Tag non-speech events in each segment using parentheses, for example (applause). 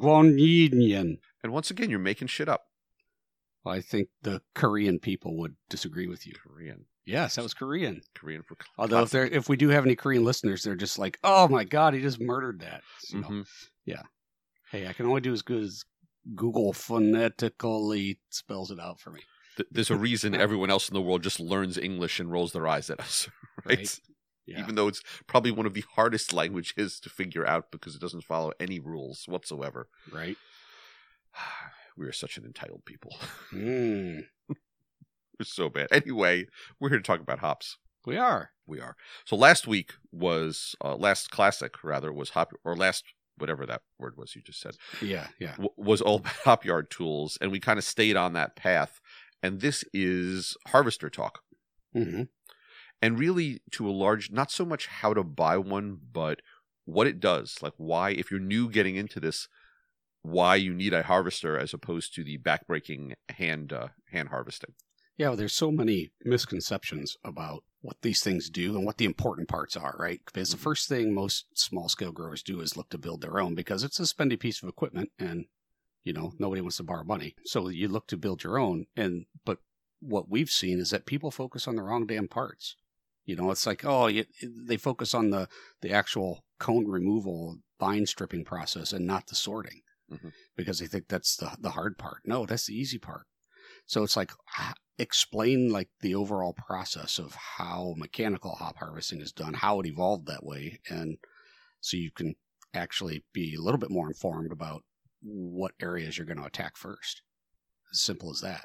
Guanyin. And once again, you're making shit up. I think the Korean people would disagree with you. Korean. Yes, that was Korean. Korean for Although if there if we do have any Korean listeners, they're just like, "Oh my god, he just murdered that." You know, Mhm. Hey, I can only do as good as Google phonetically spells it out for me. Th- There's a reason (laughs) everyone else in the world just learns English and rolls their eyes at us, (laughs) right? Right. Yeah. Even though it's probably one of the hardest (laughs) languages to figure out because it doesn't follow any rules whatsoever. right. (sighs) We are such an entitled people. (laughs) Mm, We're so bad. Anyway, we're here to talk about hops. we are. We are. So last week was uh, last classic rather was hop or last whatever that word was you just said Yeah, yeah. w- was all about (laughs) hop yard tools, and we kind of stayed on that path. And this is harvester talk, hmm and really to a large, not so much how to buy one, but what it does. Like why, if you're new getting into this, why you need a harvester as opposed to the backbreaking hand uh, hand harvesting. Yeah, well, there's so many misconceptions about what these things do and what the important parts are, right? Because the Mhm. first thing most small scale growers do is look to build their own because it's a spendy piece of equipment and you know, nobody wants to borrow money. So you look to build your own and but what we've seen is that people focus on the wrong damn parts. You know, it's like, oh, you, they focus on the the actual cone removal, vine stripping process and not the sorting. Mhm. Because they think that's the the hard part. No, that's the easy part. So it's like explain like the overall process of how mechanical hop harvesting is done, how it evolved that way, and so you can actually be a little bit more informed about what areas you're going to attack first. As simple as that.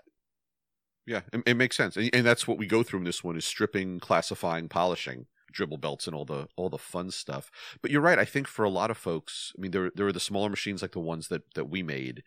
Yeah, it, it makes sense, and, and that's what we go through in this one: is stripping, classifying, polishing, dribble belts, and all the all the fun stuff. But you're right. I think for a lot of folks, I mean, there there are the smaller machines like the ones that that we made,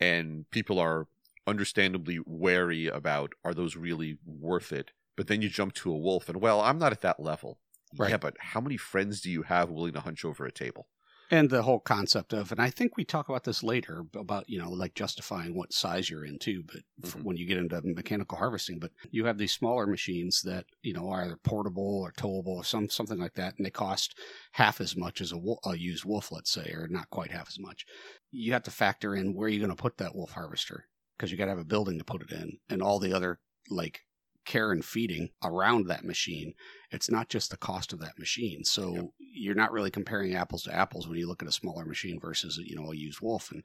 and people are understandably wary about are those really worth it. But then you jump to a wolf, and well, I'm not at that level. Right. Yeah, but how many friends do you have willing to hunch over a table? And the whole concept of, and I think we talk about this later about, you know, like justifying what size you're in too, but Mhm. when you get into mechanical harvesting, but you have these smaller machines that, you know, are either portable or towable or some, something like that. And they cost half as much as a, a used wolf, let's say, or not quite half as much. You have to factor in where you're going to put that wolf harvester because you got to have a building to put it in and all the other like care and feeding around that machine it's not just the cost of that machine. So Yep. you're not really comparing apples to apples when you look at a smaller machine versus you know a used wolf, and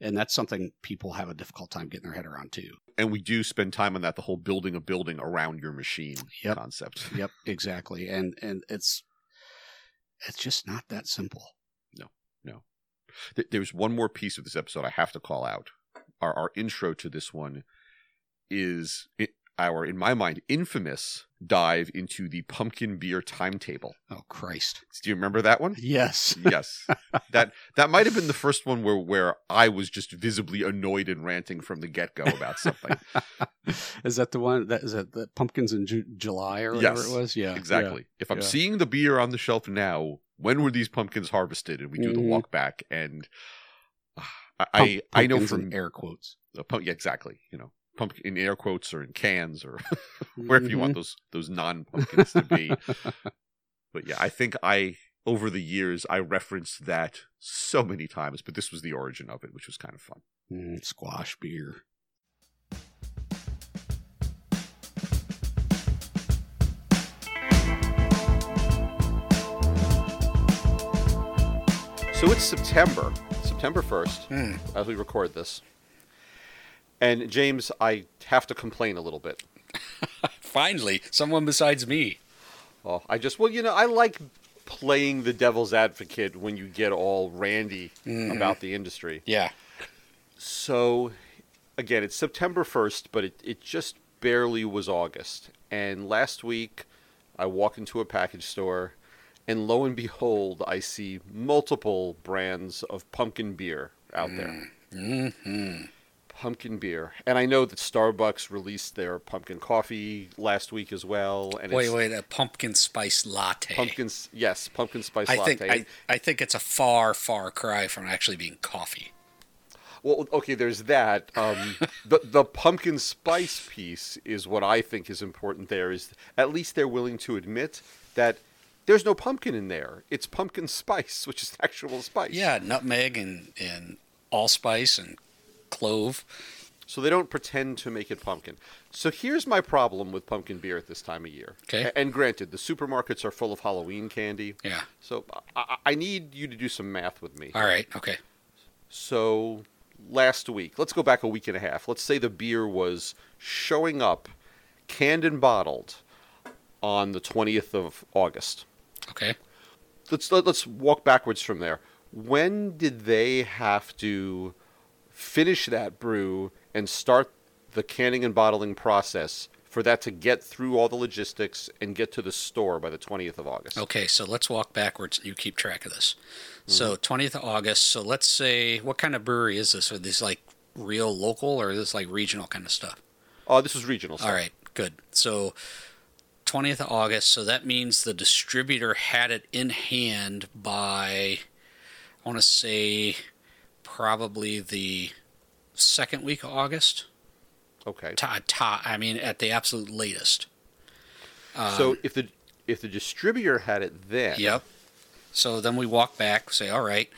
and that's something people have a difficult time getting their head around too. And we do spend time on that, the whole building a building around your machine Yep. concept. (laughs) Yep, exactly, and and it's it's just not that simple. Th- There's one more piece of this episode I have to call out. Our our intro to this one is it, our, in my mind, infamous dive into the pumpkin beer timetable. Oh Christ! Do you remember that one? Yes, yes, that that might have been the first one where where I was just visibly annoyed and ranting from the get go about something. (laughs) is that the one that is that the pumpkins in Ju- July or whatever Yes, it was? Yeah, exactly. If I'm yeah. seeing the beer on the shelf now, when were these pumpkins harvested? And we do the Mhm. walk back, and ah, I yeah. I, know from air quotes. pump, yeah, exactly. You know, pumpkin in air quotes or in cans or (laughs) wherever you Mm-hmm. want those those non pumpkins to be. (laughs) But yeah, I think I over the years I referenced that so many times, but this was the origin of it, which was kind of fun. Mm, squash beer. So it's September, September 1st, Hmm. as we record this. And James, I have to complain a little bit. (laughs) Finally, someone besides me. Oh, I just, well, you know, I like playing the devil's advocate when you get all randy Mhm. about the industry. Yeah. So, again, it's September 1st, but it, it just barely was August. And last week, I walk into a package store, and lo and behold, I see multiple brands of pumpkin beer out there. hmm Pumpkin beer. And I know that Starbucks released their pumpkin coffee last week as well. And Wait, wait, a pumpkin spice latte. Pumpkin, yes, pumpkin spice I latte. think I, I think it's a far, far cry from actually being coffee. Well, okay, there's that. Um, (laughs) the the pumpkin spice piece is what I think is important. There is at least they're willing to admit that there's no pumpkin in there. It's pumpkin (laughs) spice, which is actual spice. Yeah, nutmeg and and allspice and clove. So they don't pretend to make it pumpkin. So here's my problem with pumpkin beer at this time of year. Okay. And granted, the supermarkets are full of Halloween candy. Yeah. So I, I need you to do some math with me. All right. Okay. So last week, let's go back a week and a half. Let's say the beer was showing up canned and bottled on the 20th of August. Okay. Let's let, let's walk backwards from there. When did they have to finish that brew and start the canning and bottling process for that to get through all the logistics and get to the store by the 20th of August? Okay. So let's walk backwards. You keep track of this. Mm-hmm. So 20th of August. So let's say, what kind of brewery is this? Are these like real local or is this like regional kind of stuff? Oh, this is regional stuff. All right, good. So 20th of August, so that means the distributor had it in hand by I want to say probably the second week of August. Okay. Ta, ta, I mean at the absolute latest. so if the if the distributor had it then, Yep. So then we walk back, say, all right,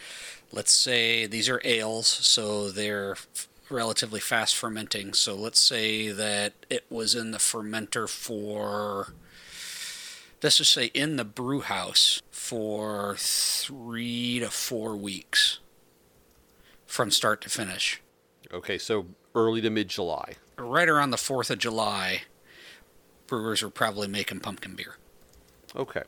let's say these are ales, so they're f- relatively fast fermenting. So let's say that it was in the fermenter for, let's just say in the brew house for three to four weeks from start to finish. Okay, so early to mid July. Right around the 4th of July, brewers were probably making pumpkin beer. Okay.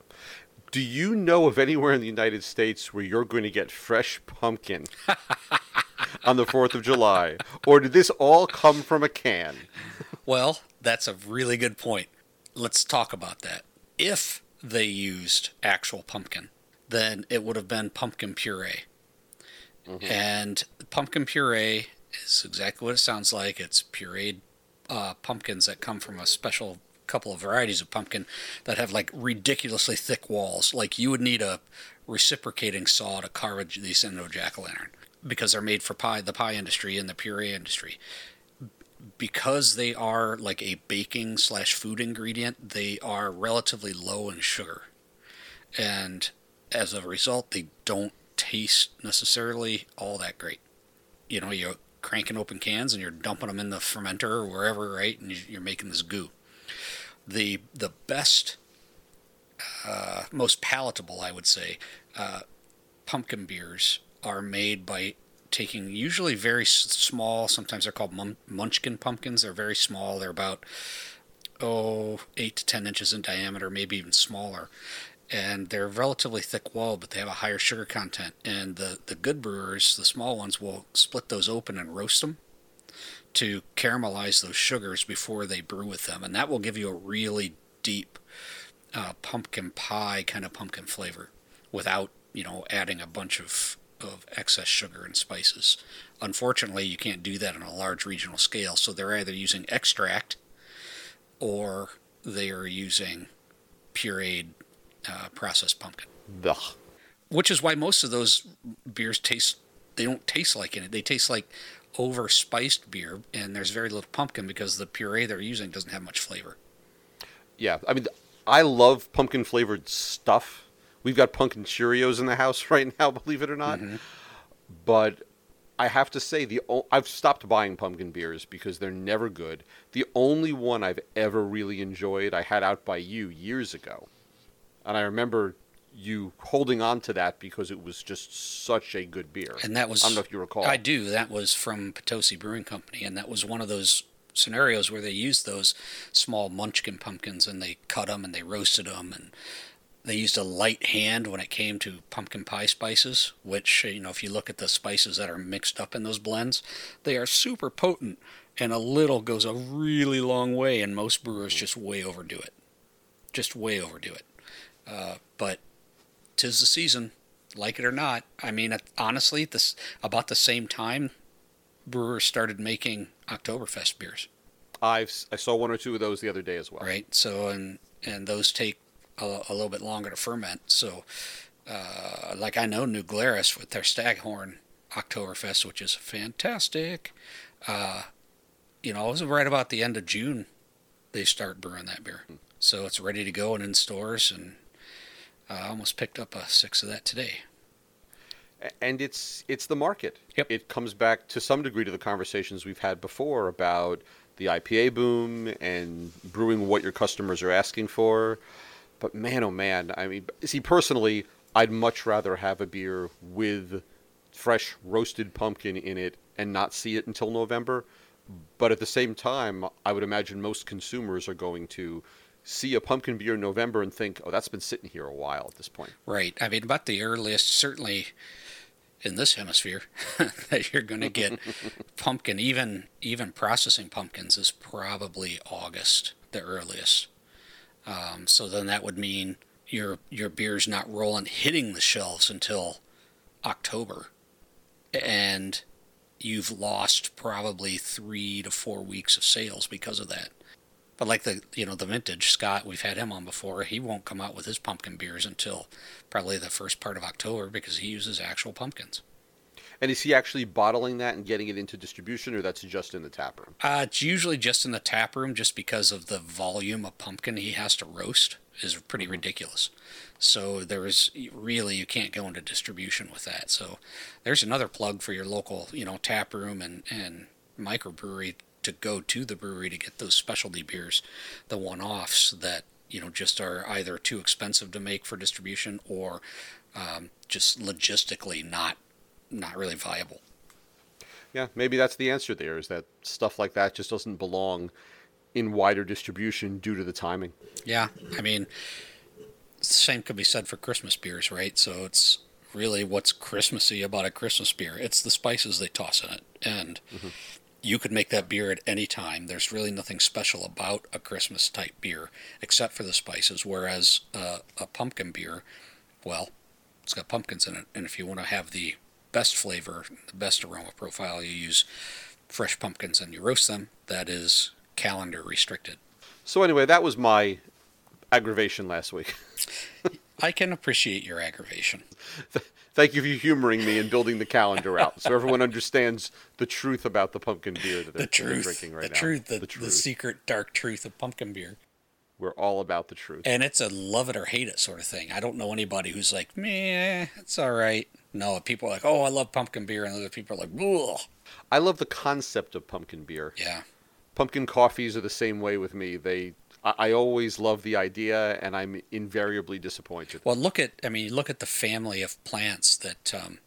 Do you know of anywhere in the United States where you're going to get fresh pumpkin (laughs) on the 4th of July? Or did this all come from a can? Well, that's a really good point. Let's talk about that. If they used actual pumpkin, then it would have been pumpkin puree. And pumpkin puree is exactly what it sounds like. It's pureed uh, pumpkins that come from a special couple of varieties of pumpkin that have like ridiculously thick walls. Like you would need a reciprocating saw to carve these into a jack o' lantern because they're made for pie, the pie industry and the puree industry because they are like a baking slash food ingredient, they are relatively low in sugar. And as a result, they don't taste necessarily all that great. You know, you're cranking open cans and you're dumping them in the fermenter or wherever, right? And you're making this goo. The the best, uh, most palatable, I would say, uh, pumpkin beers are made by taking usually very small. Sometimes they're called mun- munchkin pumpkins. They're very small. They're about oh eight to ten inches in diameter, maybe even smaller. And they're relatively thick walled, but they have a higher sugar content. And the, the good brewers, the small ones, will split those open and roast them to caramelize those sugars before they brew with them. And that will give you a really deep uh, pumpkin pie kind of pumpkin flavor without, you know, adding a bunch of, of excess sugar and spices. Unfortunately, you can't do that on a large regional scale. So they're either using extract or they are using pureed uh, processed pumpkin, Ugh. which is why most of those beers taste they don't taste like it. They taste like over spiced beer, and there's very little pumpkin because the puree they're using doesn't have much flavor. Yeah, I mean, I love pumpkin flavored stuff. We've got pumpkin Cheerios in the house (laughs) right now, believe it or not. But I have to say, the o- I've stopped buying pumpkin beers because they're never good. The only one I've ever really enjoyed, I had out by you years ago, and I remember you holding on to that because it was just such a good beer. And that was I don't know if you recall. I do. That was from Potosi Brewing Company, and that was one of those scenarios where they used those small munchkin pumpkins and they cut them and they roasted them and they used a light hand when it came to pumpkin pie spices, which you know if you look at the spices that are mixed up in those blends, they are super potent, and a little goes a really long way, and most brewers mm-hmm. just way overdo it, just way overdo it. Uh, but tis the season, like it or not. I mean, honestly, this about the same time, brewers started making Oktoberfest beers, I've I saw one or two of those the other day as well. right? So and and those take a, a little bit longer to ferment. So, uh, like I know New Glarus with their Staghorn Oktoberfest, which is fantastic. Uh, you know, it was right about the end of June they start brewing that beer, so it's ready to go and in stores and. Uh, I almost picked up a six of that today. and it's it's the market. Yep. It comes back to some degree to the conversations we've had before about the IPA boom and brewing what your customers are asking for. But man, oh man, I mean, see, personally, I'd much rather have a beer with fresh roasted pumpkin in it and not see it until November. But at the same time, I would imagine most consumers are going to see a pumpkin beer in November and think, "Oh, that's been sitting here a while at this point." Right. I mean, about the earliest, certainly in this hemisphere, (laughs) that you're going to get (laughs) pumpkin. Even even processing pumpkins is probably August, the earliest. Um, so then that would mean your your beer's not rolling, hitting the shelves until October, and you've lost probably three to four weeks of sales because of that. But like the you know the vintage Scott, we've had him on before. He won't come out with his pumpkin beers until probably the first part of October because he uses actual pumpkins. And is he actually bottling that and getting it into distribution, or that's just in the tap room? Uh, it's usually just in the tap room, just because of the volume of pumpkin he has to roast is pretty ridiculous. So there is really you can't go into distribution with that. So there's another plug for your local you know tap room and and microbrewery to go to the brewery to get those specialty beers, the one offs that you know just are either too expensive to make for distribution or um, just logistically not not really viable. Yeah, maybe that's the answer. There is that stuff like that just doesn't belong in wider distribution due to the timing. Yeah, I mean, same could be said for Christmas beers, right? So it's really what's Christmassy about a Christmas beer? It's the spices they toss in it, and you could make that beer at any time. There's really nothing special about a Christmas type beer except for the spices. Whereas uh, a pumpkin beer, well, it's got pumpkins in it, and if you want to have the best flavor, the best aroma profile, you use fresh pumpkins and you roast them. That is calendar restricted. So anyway, that was my aggravation last week. (laughs) I can appreciate your aggravation. (laughs) Thank you for humoring me and building the calendar out, so everyone understands the truth about the pumpkin beer that they're, the truth, they're drinking right the now. truth, the, the the secret dark truth of pumpkin beer. We're all about the truth. And it's a love it or hate it sort of thing. I don't know anybody who's like, meh, it's all right. No, people are like, oh, I love pumpkin beer, and other people are like, ugh. I love the concept of pumpkin beer. Yeah, Pumpkin coffees are the same way with me. They, I, always love the idea, and I'm invariably disappointed. Well, look at I mean, look at the family of plants that um,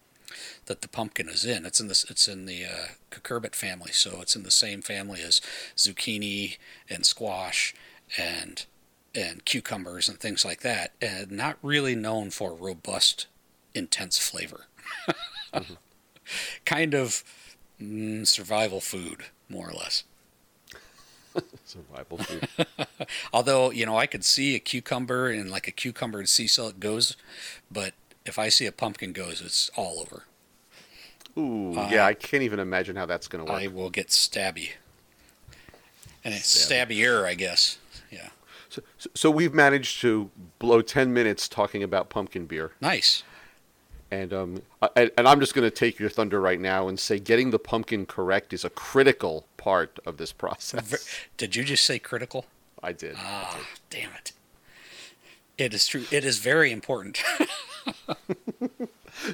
that the pumpkin is in. It's in this. It's in the uh, cucurbit family, so it's in the same family as zucchini and squash and and cucumbers and things like that, and not really known for robust, intense flavor. (laughs) Kind of mm, survival food, more or less. Survival food. (laughs) Although, you know, I could see a cucumber and like a cucumber and sea salt goes, but if I see a pumpkin goes, it's all over. Ooh, Uh, yeah, I can't even imagine how that's going to work. I will get stabby. And it's stabbier, I guess. Yeah. So, so we've managed to blow 10 minutes talking about pumpkin beer. Nice. And um, I, and I'm just going to take your thunder right now and say getting the pumpkin correct is a critical part of this process. Did you just say critical? I did. Ah, damn it. It is true. It is very important. (laughs)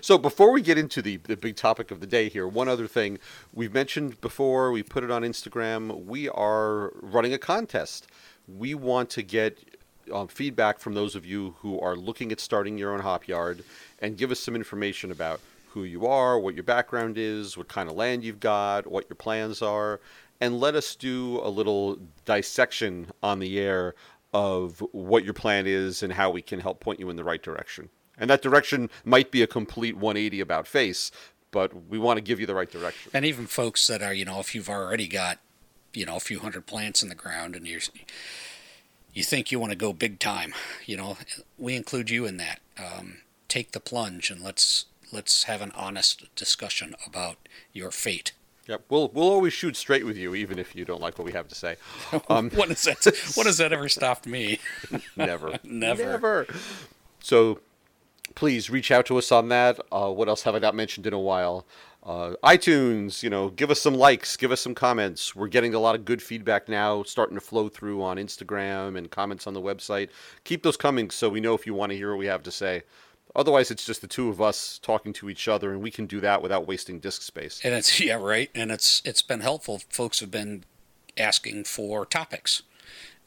So before we get into the, the big topic of the day here, one other thing we've mentioned before, we put it on Instagram. We are running a contest. We want to get um, feedback from those of you who are looking at starting your own hop yard and give us some information about who you are, what your background is, what kind of land you've got, what your plans are, and let us do a little dissection on the air of what your plan is and how we can help point you in the right direction. And that direction might be a complete 180 about face, but we want to give you the right direction. and even folks that are, you know, if you've already got, you know, a few hundred plants in the ground and you're, you think you want to go big time, you know, we include you in that. Um, take the plunge and let's let's have an honest discussion about your fate. Yep, we'll we'll always shoot straight with you, even if you don't like what we have to say. (laughs) Um, When has that? when has that ever stopped me? (laughs) never, (laughs) Never. never. So, please reach out to us on that. Uh, what else have I not mentioned in a while? Uh, iTunes, you know, give us some likes, give us some comments. We're getting a lot of good feedback now, starting to flow through on Instagram and comments on the website. Keep those coming so we know if you want to hear what we have to say. Otherwise, it's just the two of us talking to each other, and we can do that without wasting disk space. And it's (laughs) yeah, right. And it's it's been helpful. Folks have been asking for topics,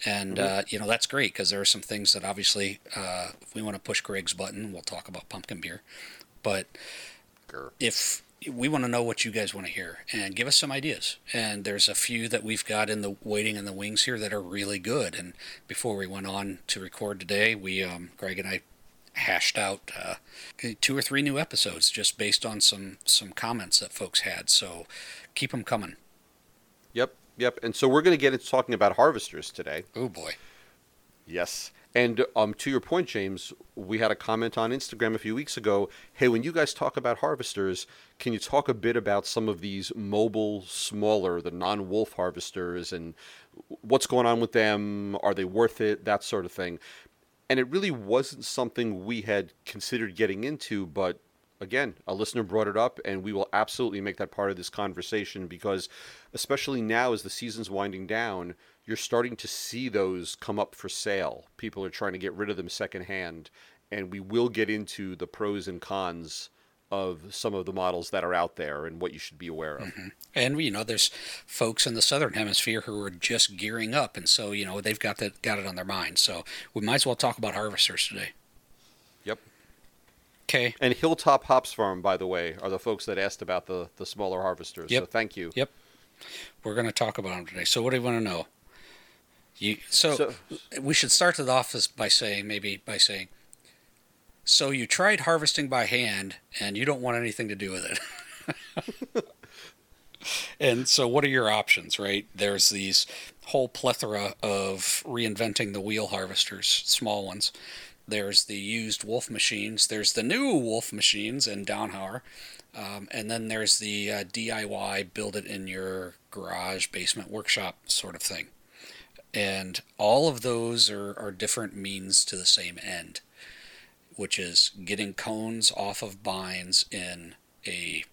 and Mm-hmm. uh, you know that's great because there are some things that obviously uh, if we want to push Gregg's button. We'll talk about pumpkin beer, but if we want to know what you guys want to hear and give us some ideas and there's a few that we've got in the waiting in the wings here that are really good and before we went on to record today we um, Gregg and i hashed out uh, two or three new episodes just based on some some comments that folks had so keep them coming Yep, yep. And so we're going to get into talking about harvesters today. oh boy Yes. And um, to your point, James, we had a comment on Instagram a few weeks ago. Hey, when you guys talk about harvesters, can you talk a bit about some of these mobile, smaller, the non wolf harvesters and what's going on with them? Are they worth it? That sort of thing. And it really wasn't something we had considered getting into, but again, a listener brought it up, and we will absolutely make that part of this conversation because, especially now as the season's winding down, you're starting to see those come up for sale. People are trying to get rid of them secondhand, and we will get into the pros and cons of some of the models that are out there and what you should be aware of. Mm-hmm. and you know there's folks in the southern hemisphere who are just gearing up and so you know they've got that got it on their mind so we might as well talk about harvesters today Yep. okay And Hilltop Hops Farm, by the way, are the folks that asked about the, the smaller harvesters. So thank you. Yep. We're going to talk about them today. So, what do you want to know? You so, So- we should start it off as by saying maybe by saying, so you tried harvesting by hand and you don't want anything to do with it. (laughs) and so, what are your options? Right? There's these whole plethora of reinventing the wheel harvesters, small ones. There's the used wolf machines. There's the new wolf machines in Dauenhauer. Um, and then there's the uh, DIY, build it in your garage, basement, workshop sort of thing. And all of those are, are different means to the same end, which is getting cones off of bines in a,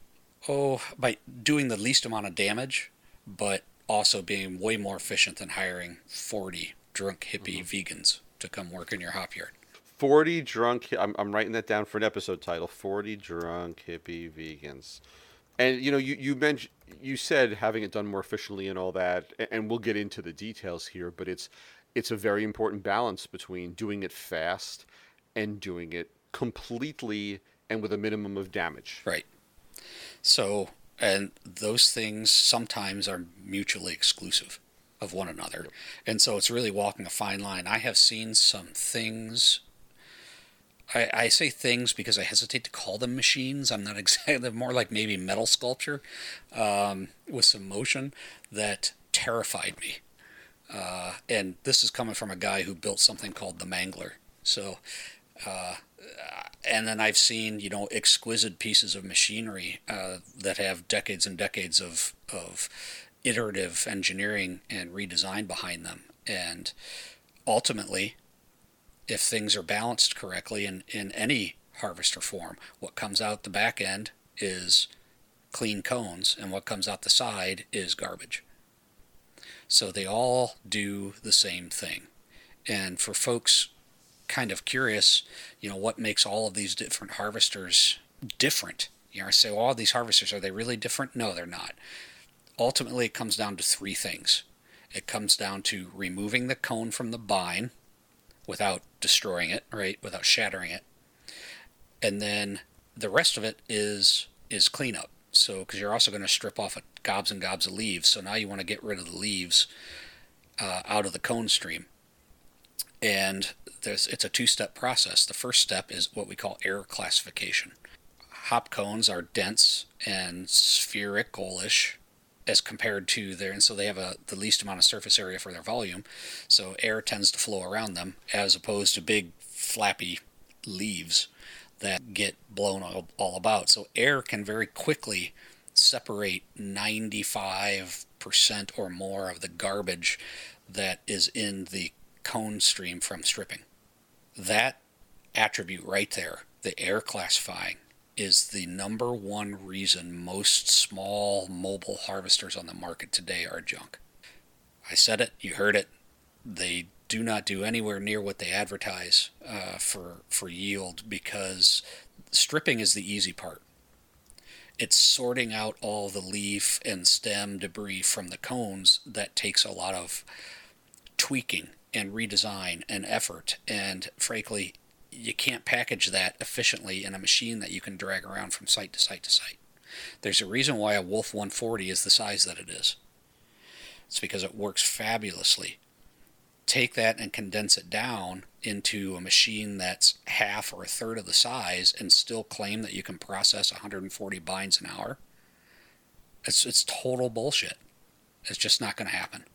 oh, by doing the least amount of damage, but also being way more efficient than hiring 40 drunk hippie mm-hmm. vegans to come work in your hop yard. 40 drunk I'm, I'm writing that down for an episode title 40 drunk hippie vegans and you know you, you mentioned you said having it done more efficiently and all that and we'll get into the details here but it's it's a very important balance between doing it fast and doing it completely and with a minimum of damage Right. So, and those things sometimes are mutually exclusive of one another. And so it's really walking a fine line. I have seen some things. I, I say things because I hesitate to call them machines. I'm not (laughs) exactly, more like maybe metal sculpture um, with some motion that terrified me. Uh, and this is coming from a guy who built something called the Mangler. So, uh, and then I've seen you know exquisite pieces of machinery uh, that have decades and decades of of iterative engineering and redesign behind them, and ultimately, if things are balanced correctly in in any harvester form, what comes out the back end is clean cones, and what comes out the side is garbage. So they all do the same thing, and for folks kind of curious, you know, what makes all of these different harvesters different? You know, I say, well, all these harvesters, are they really different? No, they're not. Ultimately, it comes down to three things. It comes down to removing the cone from the bine without destroying it, right? Without shattering it. And then the rest of it is is cleanup. So, because you're also going to strip off a gobs and gobs of leaves. So now you want to get rid of the leaves uh, out of the cone stream and there's it's a two-step process. The first step is what we call air classification. Hop cones are dense and spherical-ish as compared to their, and so they have a the least amount of surface area for their volume. So air tends to flow around them as opposed to big flappy leaves that get blown all, all about. So air can very quickly separate 95% or more of the garbage that is in the cone stream from stripping. That attribute right there, the air classifying is the number one reason most small mobile harvesters on the market today are junk. I said it, you heard it. They do not do anywhere near what they advertise uh, for for yield because stripping is the easy part. It's sorting out all the leaf and stem debris from the cones that takes a lot of tweaking and redesign and effort. And frankly, you can't package that efficiently in a machine that you can drag around from site to site to site. There's a reason why a Wolf 140 is the size that it is. It's because it works fabulously. Take that and condense it down into a machine that's half or a third of the size and still claim that you can process 140 bines an hour. It's, it's total bullshit. It's just not going to happen.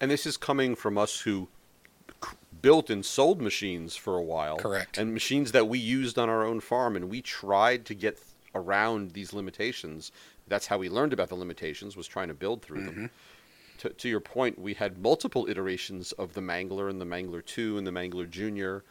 And this is coming from us who built and sold machines for a while. Correct. And machines that we used on our own farm, and we tried to get around these limitations. That's how we learned about the limitations, was trying to build through Mm-hmm. them. To, to your point, we had multiple iterations of the Mangler and the Mangler 2 and the Mangler Junior.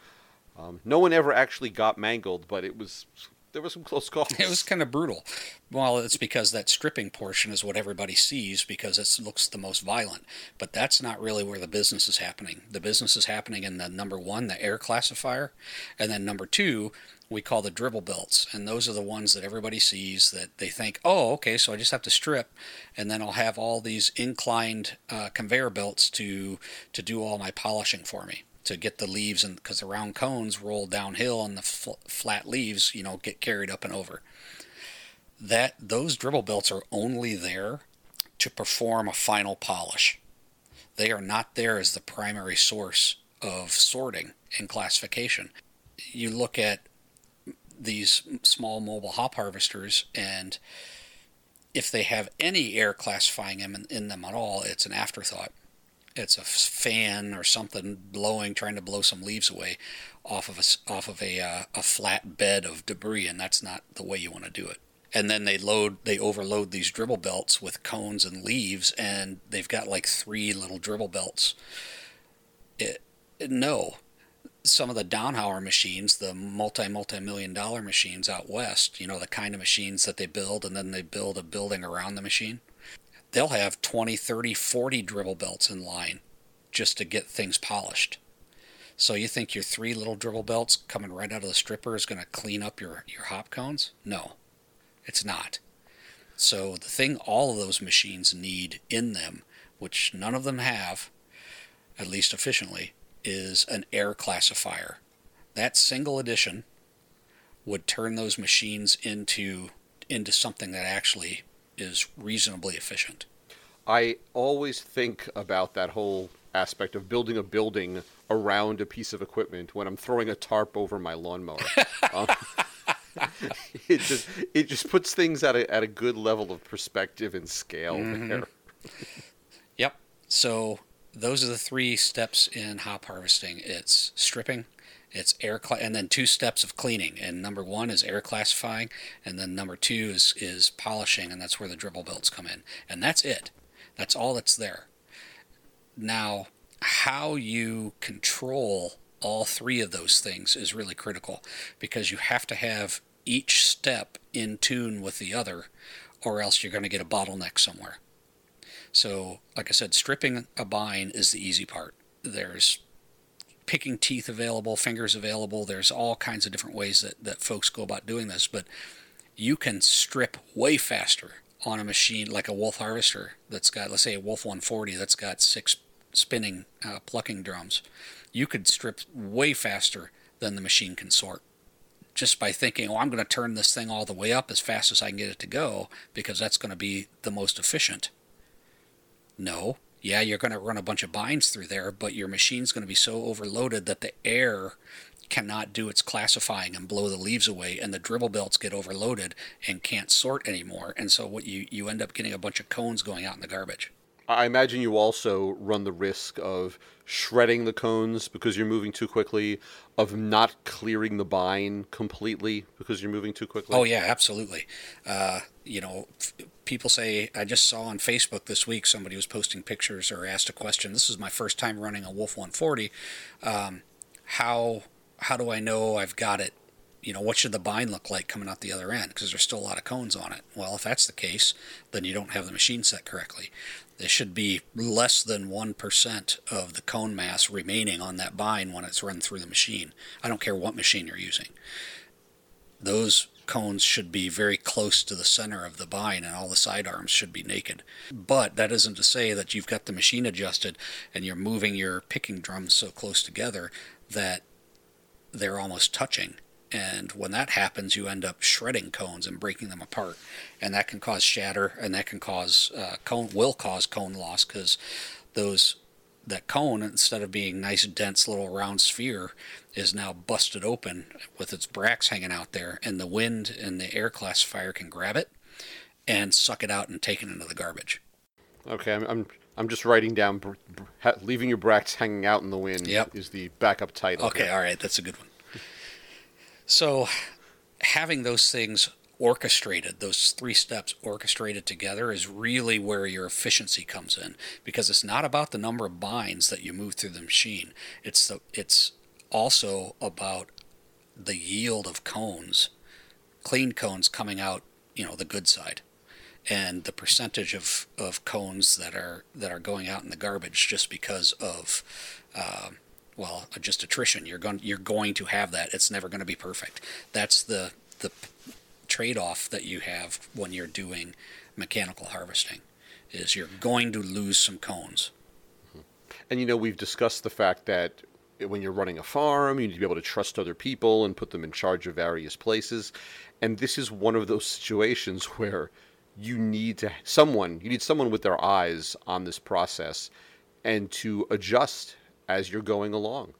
Um, no one ever actually got mangled, but it was there was some close calls. It was kind of brutal. Well, it's because that stripping portion is what everybody sees because it looks the most violent. But that's not really where the business is happening. The business is happening in the number one, the air classifier, and then number two, we call the dribble belts. And those are the ones that everybody sees that they think, oh, okay, so I just have to strip, and then I'll have all these inclined uh, conveyor belts to to do all my polishing for me to get the leaves and because the round cones roll downhill and the fl- flat leaves you know get carried up and over. That those dribble belts are only there to perform a final polish. They are not there as the primary source of sorting and classification. You look at these small mobile hop harvesters and if they have any air classifying in, in them at all it's an afterthought it's a fan or something blowing, trying to blow some leaves away off of a off of a uh, a flat bed of debris, and that's not the way you want to do it. And then they load, they overload these dribble belts with cones and leaves, and they've got like three little dribble belts. It, no, some of the Dauenhauer machines, the multi multi million dollar machines out west, you know, the kind of machines that they build, and then they build a building around the machine they'll have 20, 30, 40 dribble belts in line just to get things polished. So you think your three little dribble belts coming right out of the stripper is going to clean up your, your hop cones? No, it's not. So the thing all of those machines need in them, which none of them have, at least efficiently, is an air classifier. That single addition would turn those machines into into something that actually is reasonably efficient. I always think about that whole aspect of building a building around a piece of equipment when I'm throwing a tarp over my lawnmower. (laughs) um, (laughs) it just it just puts things at a at a good level of perspective and scale Mm-hmm. there. Yep. So those are the three steps in hop harvesting. It's stripping, it's air, and then two steps of cleaning. And number one is air classifying, and then number two is is polishing, and that's where the dribble belts come in. And that's it. That's all that's there. Now, how you control all three of those things is really critical because you have to have each step in tune with the other, or else you're going to get a bottleneck somewhere. So, like I said, stripping a bine is the easy part. There's picking teeth available, fingers available. There's all kinds of different ways that, that folks go about doing this, but you can strip way faster on a machine like a Wolf Harvester that's got, let's say, a Wolf 140 that's got six spinning uh, plucking drums. You could strip way faster than the machine can sort just by thinking, oh, I'm going to turn this thing all the way up as fast as I can get it to go because that's going to be the most efficient. No. Yeah, you're going to run a bunch of bines through there, but your machine's going to be so overloaded that the air cannot do its classifying and blow the leaves away, and the dribble belts get overloaded and can't sort anymore. And so what you, you end up getting a bunch of cones going out in the garbage. I imagine you also run the risk of shredding the cones because you're moving too quickly, of not clearing the bine completely because you're moving too quickly. Oh yeah, absolutely. Uh, you know, f- people say I just saw on Facebook this week somebody was posting pictures or asked a question. This is my first time running a Wolf 140. Um, how how do I know I've got it? you know, what should the bine look like coming out the other end? Because there's still a lot of cones on it. Well, if that's the case, then you don't have the machine set correctly. There should be less than 1% of the cone mass remaining on that bine when it's run through the machine. I don't care what machine you're using. Those cones should be very close to the center of the bine and all the side arms should be naked. But that isn't to say that you've got the machine adjusted and you're moving your picking drums so close together that they're almost touching. And when that happens, you end up shredding cones and breaking them apart, and that can cause shatter, and that can cause uh, cone will cause cone loss because those that cone instead of being nice dense little round sphere is now busted open with its bracts hanging out there, and the wind and the air classifier can grab it and suck it out and take it into the garbage. Okay, I'm I'm, I'm just writing down br- br- ha- leaving your bracts hanging out in the wind Yep. is the backup title. Okay, all right, that's a good one. So, having those things orchestrated, those three steps orchestrated together, is really where your efficiency comes in because it's not about the number of bines that you move through the machine. It's the it's also about the yield of cones, clean cones coming out, you know, the good side, and the percentage of, of cones that are that are going out in the garbage just because of um, well, just attrition. You're going you're going to have that. It's never going to be perfect. That's the the trade-off that you have when you're doing mechanical harvesting is you're going to lose some cones. Mm-hmm. And you know, we've discussed the fact that when you're running a farm, you need to be able to trust other people and put them in charge of various places. And this is one of those situations (laughs) where you need to someone, you need someone with their eyes on this process and to adjust as you're going along.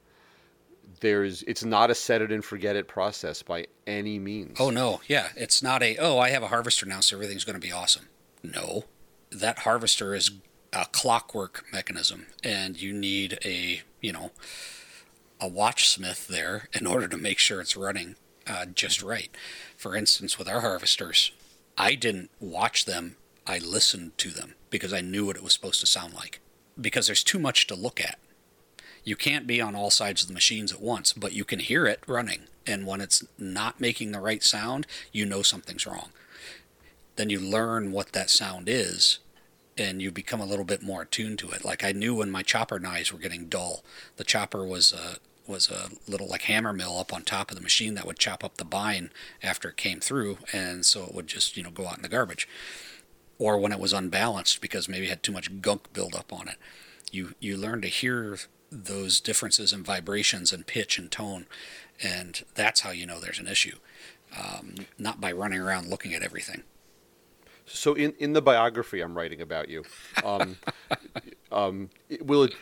There's it's not a set it and forget it process by any means. Oh no, yeah, it's not a oh I have a harvester now so everything's going to be awesome. No, that harvester is a clockwork mechanism, and you need a you know a watchsmith there in order to make sure it's running uh, just right. For instance, with our harvesters, I didn't watch them; I listened to them because I knew what it was supposed to sound like. Because there's too much to look at. You can't be on all sides of the machines at once, but you can hear it running. And when it's not making the right sound, you know something's wrong. Then you learn what that sound is and you become a little bit more attuned to it. Like I knew when my chopper knives were getting dull. The chopper was a was a little like hammer mill up on top of the machine that would chop up the bine after it came through, and so it would just you know go out in the garbage. Or when it was unbalanced because maybe it had too much gunk buildup on it. You you learn to hear those differences in vibrations and pitch and tone, and that's how you know there's an issue. Um, not by running around looking at everything. So in, in the biography I'm writing about you, um, (laughs) um, it- will it?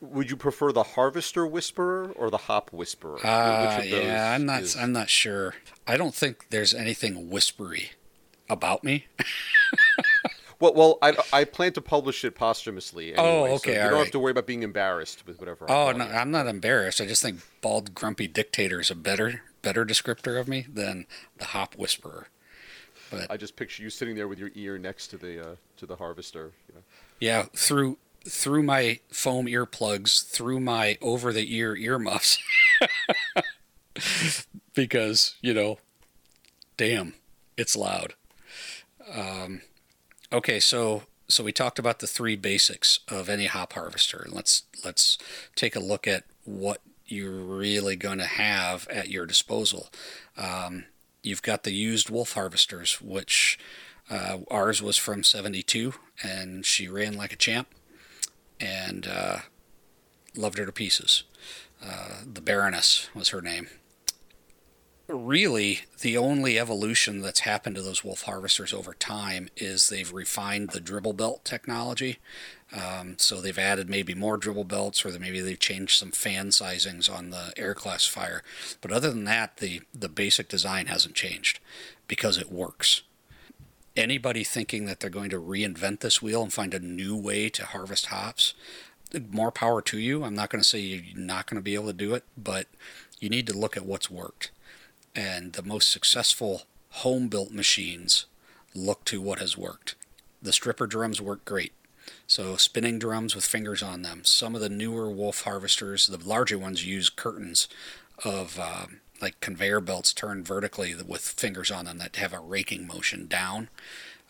Would you prefer the Harvester Whisperer or the Hop Whisperer? Uh, Which of those yeah, I'm not. is- I'm not sure. I don't think there's anything whispery about me. (laughs) Well, well, I, I plan to publish it posthumously. Anyway, Oh, so okay, you all don't right. have to worry about being embarrassed with whatever. I'm Oh no. I'm not embarrassed. I just think bald, grumpy dictator is a better, better descriptor of me than the hop whisperer. But I just picture you sitting there with your ear next to the uh, to the harvester. You know. yeah, through through my foam earplugs, through my over the ear earmuffs, (laughs) because you know, damn, it's loud. Um, okay, so so we talked about the three basics of any hop harvester. Let's let's take a look at what you're really going to have at your disposal. Um, you've got the used wolf harvesters, which uh, ours was from '72, and she ran like a champ, and uh, loved her to pieces. Uh, the Baroness was her name really the only evolution that's happened to those wolf harvesters over time is they've refined the dribble belt technology. Um, so they've added maybe more dribble belts, or maybe they've changed some fan sizings on the air classifier. But other than that, the the basic design hasn't changed because it works. Anybody thinking that they're going to reinvent this wheel and find a new way to harvest hops, more power to you. I'm not going to say you're not going to be able to do it, but you need to look at what's worked and the most successful home built machines look to what has worked. The stripper drums work great. So, spinning drums with fingers on them. Some of the newer wolf harvesters, the larger ones, use curtains of, um like conveyor belts turned vertically with fingers on them that have a raking motion down.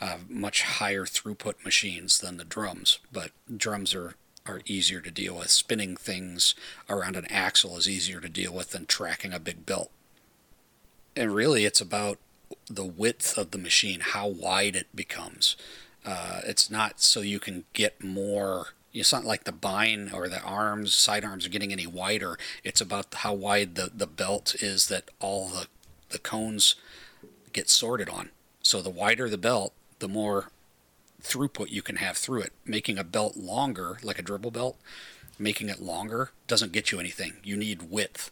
Uh, much higher throughput machines than the drums, but drums are are easier to deal with. Spinning things around an axle is easier to deal with than tracking a big belt. And really, it's about the width of the machine, how wide it becomes. Uh, it's not so you can get more. It's not like the bine or the arms, side arms are getting any wider. It's about how wide the, the belt is that all the, the cones get sorted on. So the wider the belt, the more throughput you can have through it. Making a belt longer, like a dribble belt, making it longer doesn't get you anything. You need width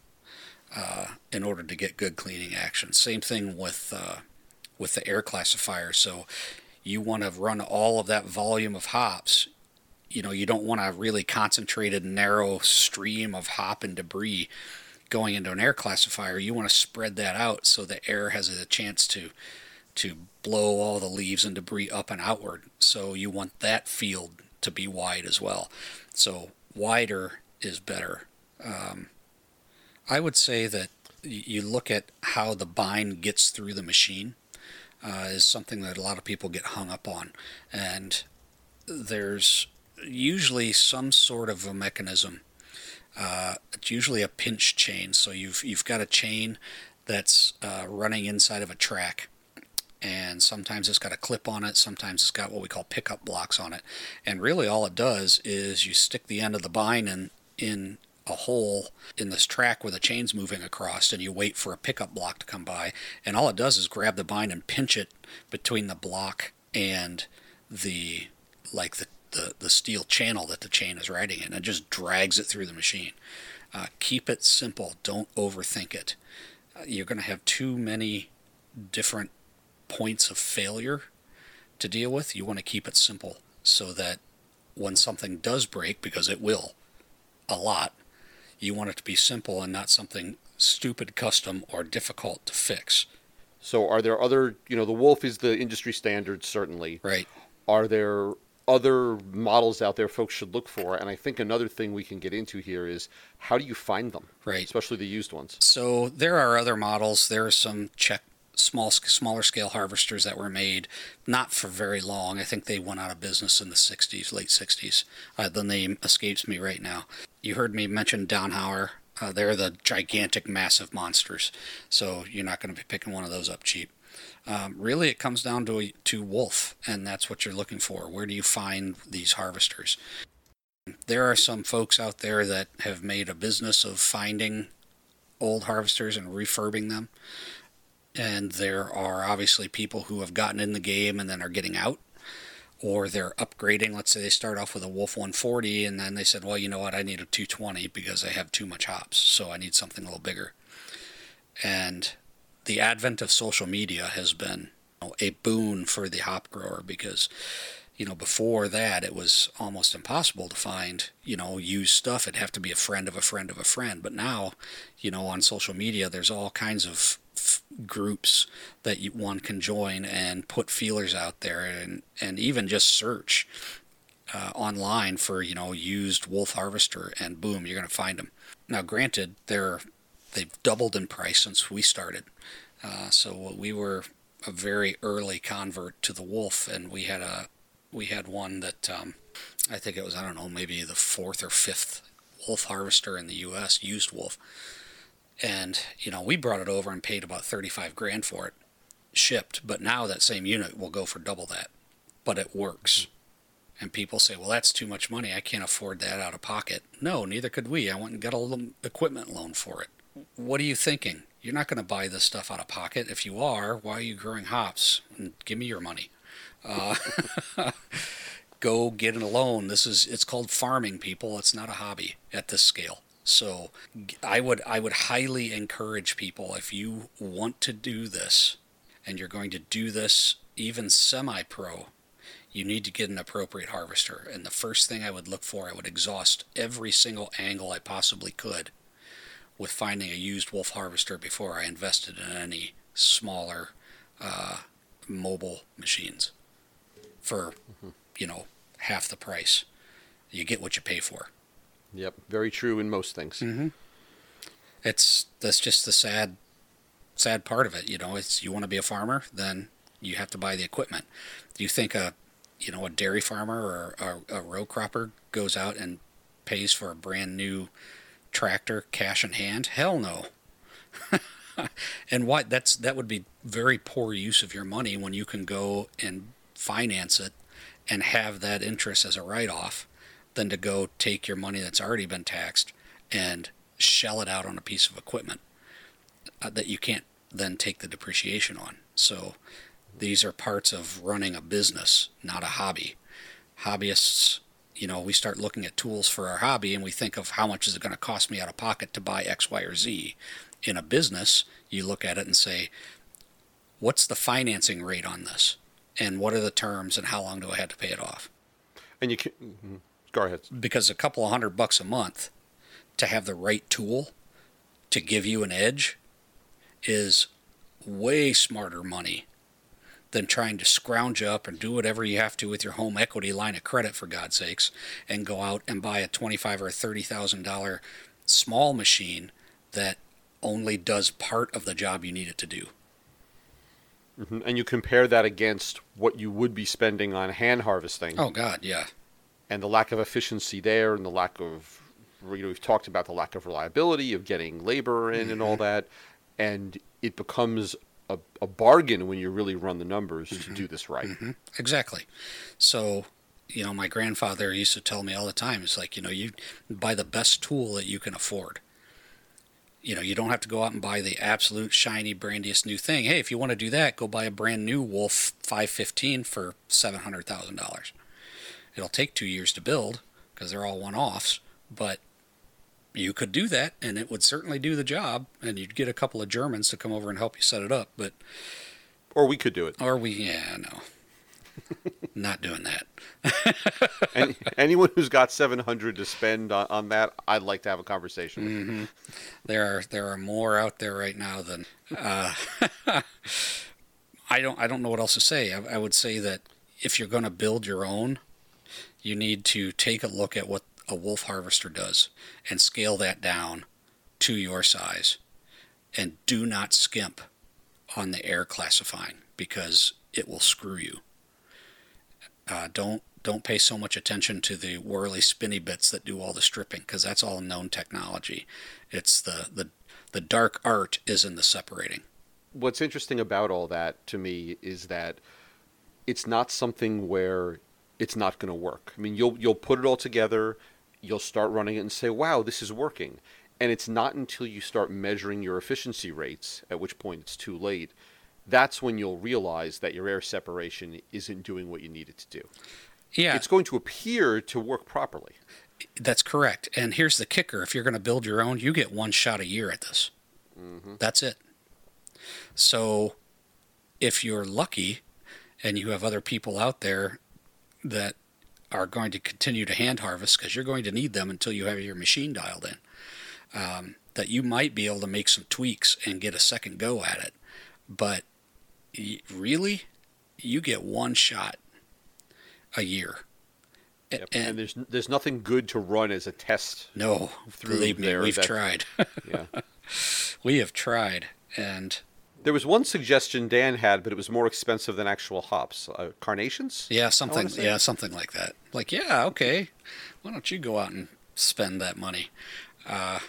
uh, in order to get good cleaning action. Same thing with uh, with the air classifier. So you want to run all of that volume of hops. You know, you don't want a really concentrated, narrow stream of hop and debris going into an air classifier. You want to spread that out so the air has a chance to to blow all the leaves and debris up and outward. So you want that field to be wide as well. So wider is better. Um, I would say that you look at how the bine gets through the machine uh, is something that a lot of people get hung up on, and there's usually some sort of a mechanism. Uh, it's usually a pinch chain, so you've you've got a chain that's uh, running inside of a track, and sometimes it's got a clip on it, sometimes it's got what we call pickup blocks on it. And really all it does is you stick the end of the bine in, in a hole in this track where the chain's moving across and you wait for a pickup block to come by. And all it does is grab the bine and pinch it between the block and the like the, the, the steel channel that the chain is riding in and just drags it through the machine. Uh, keep it simple. Don't overthink it. Uh, you're going to have too many different points of failure to deal with. You want to keep it simple so that when something does break, because it will a lot, you want it to be simple and not something stupid, custom, or difficult to fix. So, are there other, you know, the Wolf is the industry standard, certainly. Right. Are there other models out there folks should look for? And I think another thing we can get into here is how do you find them? Right. Especially the used ones. So, there are other models. There are some Czech small smaller scale harvesters that were made not for very long. I think they went out of business in the 60s late 60s uh, the name escapes me right now. You heard me mention Dauenhauer uh, they're the gigantic massive monsters. So you're not going to be picking one of those up cheap. Um, really it comes down to to wolf and that's what you're looking for. Where do you find these harvesters? There are some folks out there that have made a business of finding old harvesters and refurbing them and there are obviously people who have gotten in the game and then are getting out or they're upgrading. Let's say they start off with a wolf 140 and then they said well you know what? I need a 220 because i have too much hops so i need something a little bigger. And the advent of social media has been you know, a boon for the hop grower because you know before that it was almost impossible to find you know used stuff. It'd have to be a friend of a friend of a friend. But now you know on social media there's all kinds of groups that you, one can join and put feelers out there and, and even just search uh, online for you know used wolf harvester and boom you're going to find them now granted they're they've doubled in price since we started. Uh, so we were a very early convert to the wolf and we had a we had one that um, I think it was I don't know maybe the fourth or fifth wolf harvester in the U.S. used wolf. And you know we brought it over and paid about 35 grand for it shipped but now that same unit will go for double that but it works. And people say well that's too much money. I can't afford that out of pocket. No neither could we. I went and got a little equipment loan for it. What are you thinking? You're not going to buy this stuff out of pocket. If you are why are you growing hops? Give me your money uh, (laughs) go get a loan this is it's called farming people. It's not a hobby at this scale. So I would I would highly encourage people if you want to do this and you're going to do this even semi-pro, you need to get an appropriate harvester. And the first thing I would look for, I would exhaust every single angle I possibly could with finding a used wolf harvester before I invested in any smaller uh, mobile machines for mm-hmm. you know half the price. You get what you pay for. Yep, very true in most things. Mm-hmm. It's that's just the sad sad part of it. You know, it's you want to be a farmer, then you have to buy the equipment. Do you think a you know a dairy farmer or a, a row cropper goes out and pays for a brand new tractor cash in hand? Hell no. (laughs) and why that's that would be very poor use of your money when you can go and finance it and have that interest as a write off than to go take your money that's already been taxed and shell it out on a piece of equipment uh, that you can't then take the depreciation on. So these are parts of running a business, not a hobby. Hobbyists, you know, we start looking at tools for our hobby and we think of how much is it going to cost me out of pocket to buy X, Y, or Z. In a business, you look at it and say, what's the financing rate on this? And what are the terms and how long do I have to pay it off? And you can mhm. go ahead. because a couple of hundred bucks a month to have the right tool to give you an edge is way smarter money than trying to scrounge up and do whatever you have to with your home equity line of credit for God's sakes and go out and buy a twenty-five or thirty thousand dollar small machine that only does part of the job you need it to do. Mhm. And you compare that against what you would be spending on hand harvesting. Oh God, yeah. and the lack of efficiency there and the lack of you know we've talked about the lack of reliability of getting labor in and all mm-hmm. that and it becomes a, a bargain when you really run the numbers to mm-hmm. do this right mm-hmm. Exactly. So, you know, my grandfather used to tell me all the time, it's like, you know, you buy the best tool that you can afford. You know, you don't have to go out and buy the absolute shiny, brandiest new thing. Hey, if you want to do that, go buy a brand new Wolf 515 for $700,000. It'll take two years to build because they're all one offs, but you could do that and it would certainly do the job. And you'd get a couple of Germans to come over and help you set it up. But or we could do it or we, yeah, no. (laughs) Not doing that. (laughs) and anyone who's got 700 to spend on, on that i'd like to have a conversation with hmm There are there are more out there right now than uh, (laughs) I don't I don't know what else to say. I, I would say that if you're going to build your own, you need to take a look at what a wolf harvester does and scale that down to your size, and do not skimp on the air classifying because it will screw you. Uh, don't don't pay so much attention to the whirly spinny bits that do all the stripping because that's all known technology. It's the, the the dark art is in the separating. what's interesting about all that to me is that it's not something where it's not going to work. I mean, you'll you'll put it all together, you'll start running it and say, "Wow, this is working." And it's not until you start measuring your efficiency rates, at which point it's too late, that's when you'll realize that your air separation isn't doing what you need it to do. Yeah, It's going to appear to work properly. That's correct. And here's the kicker: if you're going to build your own, you get one shot a year at this. That's it. So, if you're lucky, and you have other people out there that are going to continue to hand harvest because you're going to need them until you have your machine dialed in, um, that you might be able to make some tweaks and get a second go at it. But really, you get one shot a year. Yep. And, there's there's nothing good to run as a test. No, believe me, we've that- tried. (laughs) Yeah. (laughs) we have tried, and There was one suggestion Dan had, but it was more expensive than actual hops. Uh, carnations? yeah, something, yeah, something like that. Like, yeah, okay, why don't you go out and spend that money? Uh,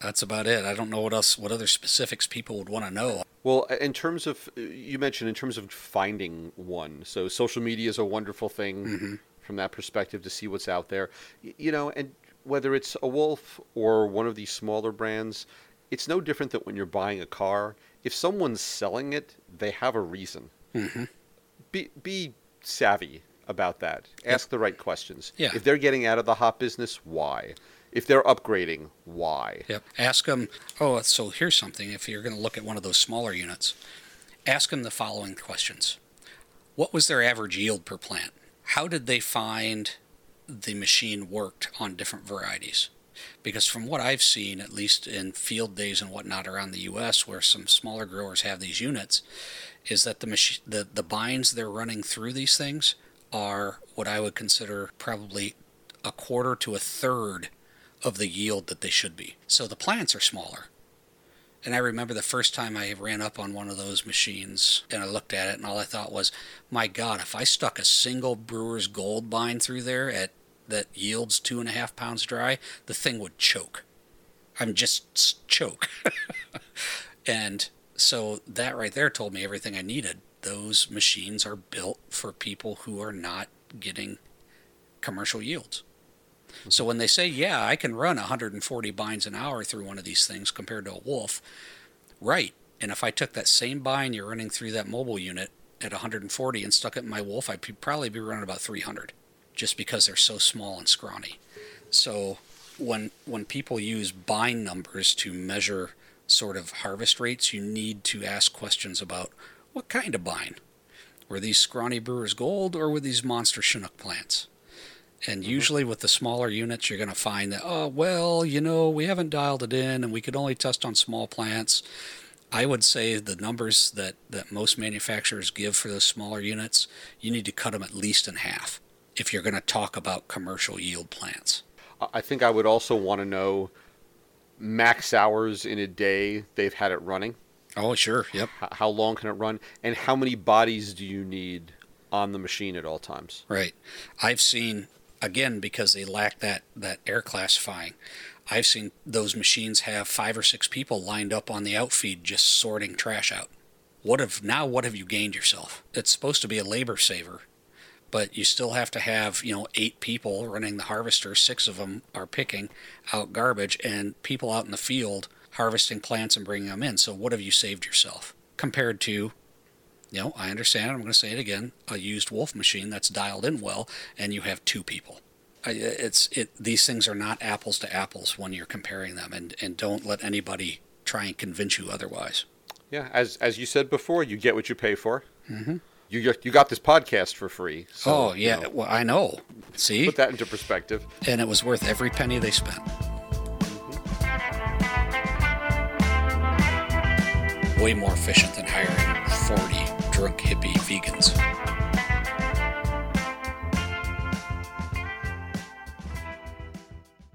that's about it. I don't know what else, what other specifics people would want to know. Well, in terms of, you mentioned in terms of finding one. So social media is a wonderful thing mm-hmm. from that perspective to see what's out there. You know, and whether it's a Wolf or one of these smaller brands, it's no different than when you're buying a car. If someone's selling it, they have a reason. Mm-hmm. Be be savvy about that. Ask the right questions. Yeah. If they're getting out of the hot business, why? If they're upgrading, why? Yep. Ask them. Oh, so here's something. If you're going to look at one of those smaller units, ask them the following questions: What was their average yield per plant? How did they find the machine worked on different varieties? Because from what I've seen, at least in field days and whatnot around the U.S., where some smaller growers have these units, is that the machine, the the bines they're running through these things are what I would consider probably a quarter to a third of the yield that they should be. So the plants are smaller. And I remember the first time I ran up on one of those machines and I looked at it, and all I thought was, my God, if I stuck a single Brewer's Gold bine through there at that yields two and a half pounds dry, the thing would choke. I'm just choke. (laughs) and so that right there told me everything I needed. Those machines are built for people who are not getting commercial yields. So when they say, yeah, I can run 140 bines an hour through one of these things compared to a wolf, right. And if I took that same bine you're running through that mobile unit at 140 and stuck it in my wolf, I'd probably be running about 300 just because they're so small and scrawny. So when when people use bine numbers to measure sort of harvest rates, you need to ask questions about what kind of bine. Were these scrawny brewers gold or were these monster Chinook plants? And mm-hmm. usually with the smaller units, you're going to find that, oh, well, you know, we haven't dialed it in and we could only test on small plants. I would say the numbers that, that most manufacturers give for those smaller units, you need to cut them at least in half if you're going to talk about commercial yield plants. I think I would also want to know max hours in a day they've had it running. Oh, sure. Yep. How long can it run? And how many bodies do you need on the machine at all times? Right. I've seen again because they lack that that air classifying. I've seen those machines have five or six people lined up on the outfeed just sorting trash out. What have now what have you gained yourself? It's supposed to be a labor saver but you still have to have you know eight people running the harvester six of them are picking out garbage and people out in the field harvesting plants and bringing them in so what have you saved yourself compared to you know i understand i'm going to say it again a used wolf machine that's dialed in well and you have two people it's it these things are not apples to apples when you're comparing them and and don't let anybody try and convince you otherwise yeah as as you said before you get what you pay for mm-hmm you you got this podcast for free. So, oh yeah, you know, well I know. See, put that into perspective. And it was worth every penny they spent. Mm-hmm. Way more efficient than hiring forty drunk hippie vegans.